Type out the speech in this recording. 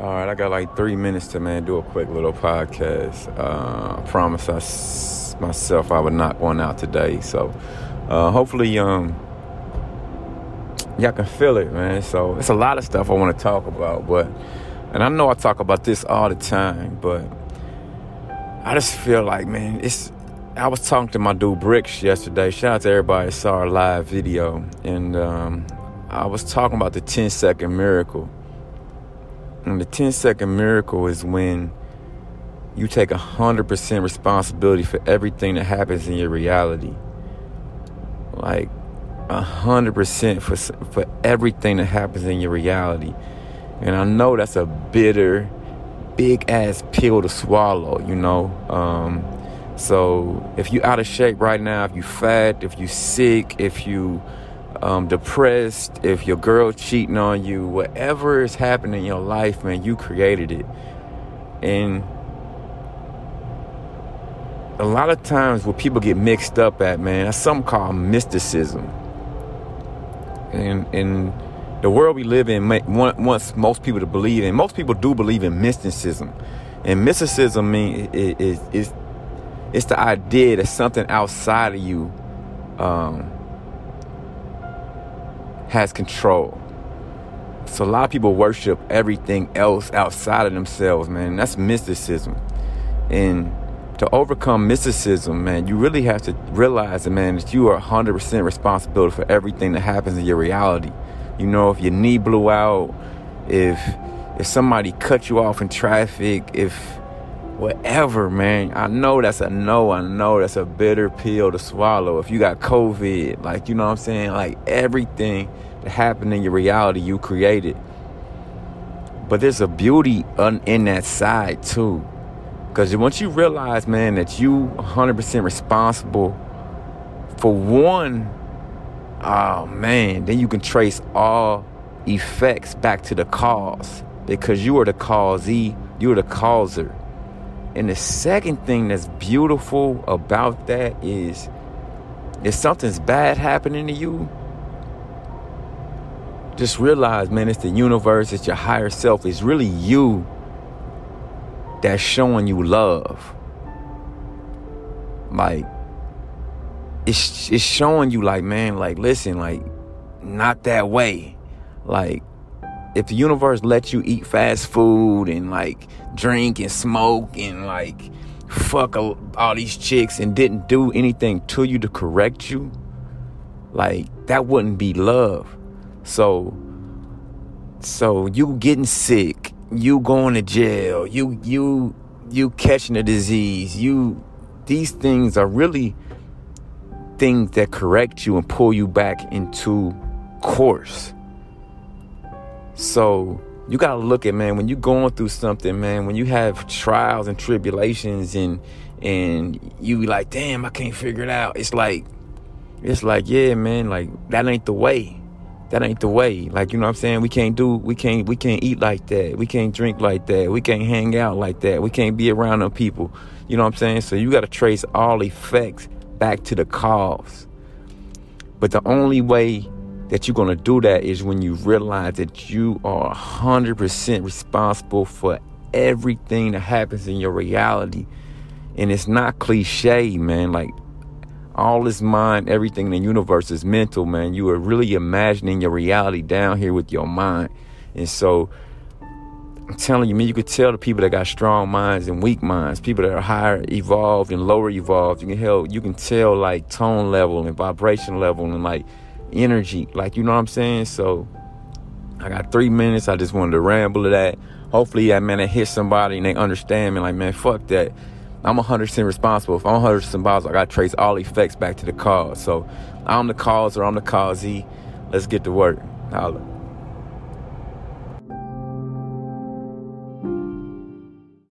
All right, I got like three minutes to man do a quick little podcast. Uh, I promise us myself I would knock one out today. So uh, hopefully, um, y'all can feel it, man. So it's a lot of stuff I want to talk about, but and I know I talk about this all the time, but I just feel like, man, it's. I was talking to my dude Bricks yesterday. Shout out to everybody saw our live video, and um, I was talking about the 10 second miracle and the 10 second miracle is when you take 100% responsibility for everything that happens in your reality. Like 100% for, for everything that happens in your reality. And I know that's a bitter, big ass pill to swallow, you know. Um, so if you out of shape right now, if you fat, if you sick, if you um, depressed, if your girl cheating on you, whatever is happening in your life, man, you created it. And a lot of times what people get mixed up at, man, that's something called mysticism. And in the world we live in wants most people to believe in. Most people do believe in mysticism. And mysticism means is is it's the idea that something outside of you um, has control. So a lot of people worship everything else outside of themselves, man. That's mysticism. And to overcome mysticism, man, you really have to realize that, man, that you are 100% responsible for everything that happens in your reality. You know, if your knee blew out, if if somebody cut you off in traffic, if whatever, man. I know that's a no. I know that's a bitter pill to swallow. If you got COVID, like, you know what I'm saying? Like, everything that happened in your reality, you created. But there's a beauty in that side, too. Because once you realize, man, that you 100% responsible for one, oh, man, then you can trace all effects back to the cause. Because you are the causee, you are the causer. And the second thing that's beautiful about that is if something's bad happening to you, just realize, man, it's the universe, it's your higher self, it's really you that's showing you love. Like, it's it's showing you like, man, like, listen, like, not that way. Like, if the universe lets you eat fast food and like drink and smoke and like fuck all these chicks and didn't do anything to you to correct you, like that wouldn't be love. So so you getting sick, you going to jail, you you you catching a disease, you these things are really things that correct you and pull you back into course. So you gotta look at man when you're going through something, man. When you have trials and tribulations, and and you be like, damn, I can't figure it out. It's like, it's like, yeah, man, like that ain't the way. That ain't the way. Like you know what I'm saying? We can't do, we can't, we can't eat like that. We can't drink like that. We can't hang out like that. We can't be around them people. You know what I'm saying? So you gotta trace all effects back to the cause. But the only way that you're going to do that is when you realize that you are 100% responsible for everything that happens in your reality. And it's not cliche, man. Like, all this mind, everything in the universe is mental, man. You are really imagining your reality down here with your mind. And so, I'm telling you, man, you could tell the people that got strong minds and weak minds, people that are higher evolved and lower evolved. You can help, you can tell like tone level and vibration level and like energy. Like, you know what I'm saying? So I got three minutes. I just wanted to ramble to that. Hopefully, that man, that hit somebody and they understand me. Like, man, fuck that. I'm 100% responsible. If I'm 100% responsible, I got to trace all effects back to the cause. So I'm the cause or I'm the causee. Let's get to work. Holla.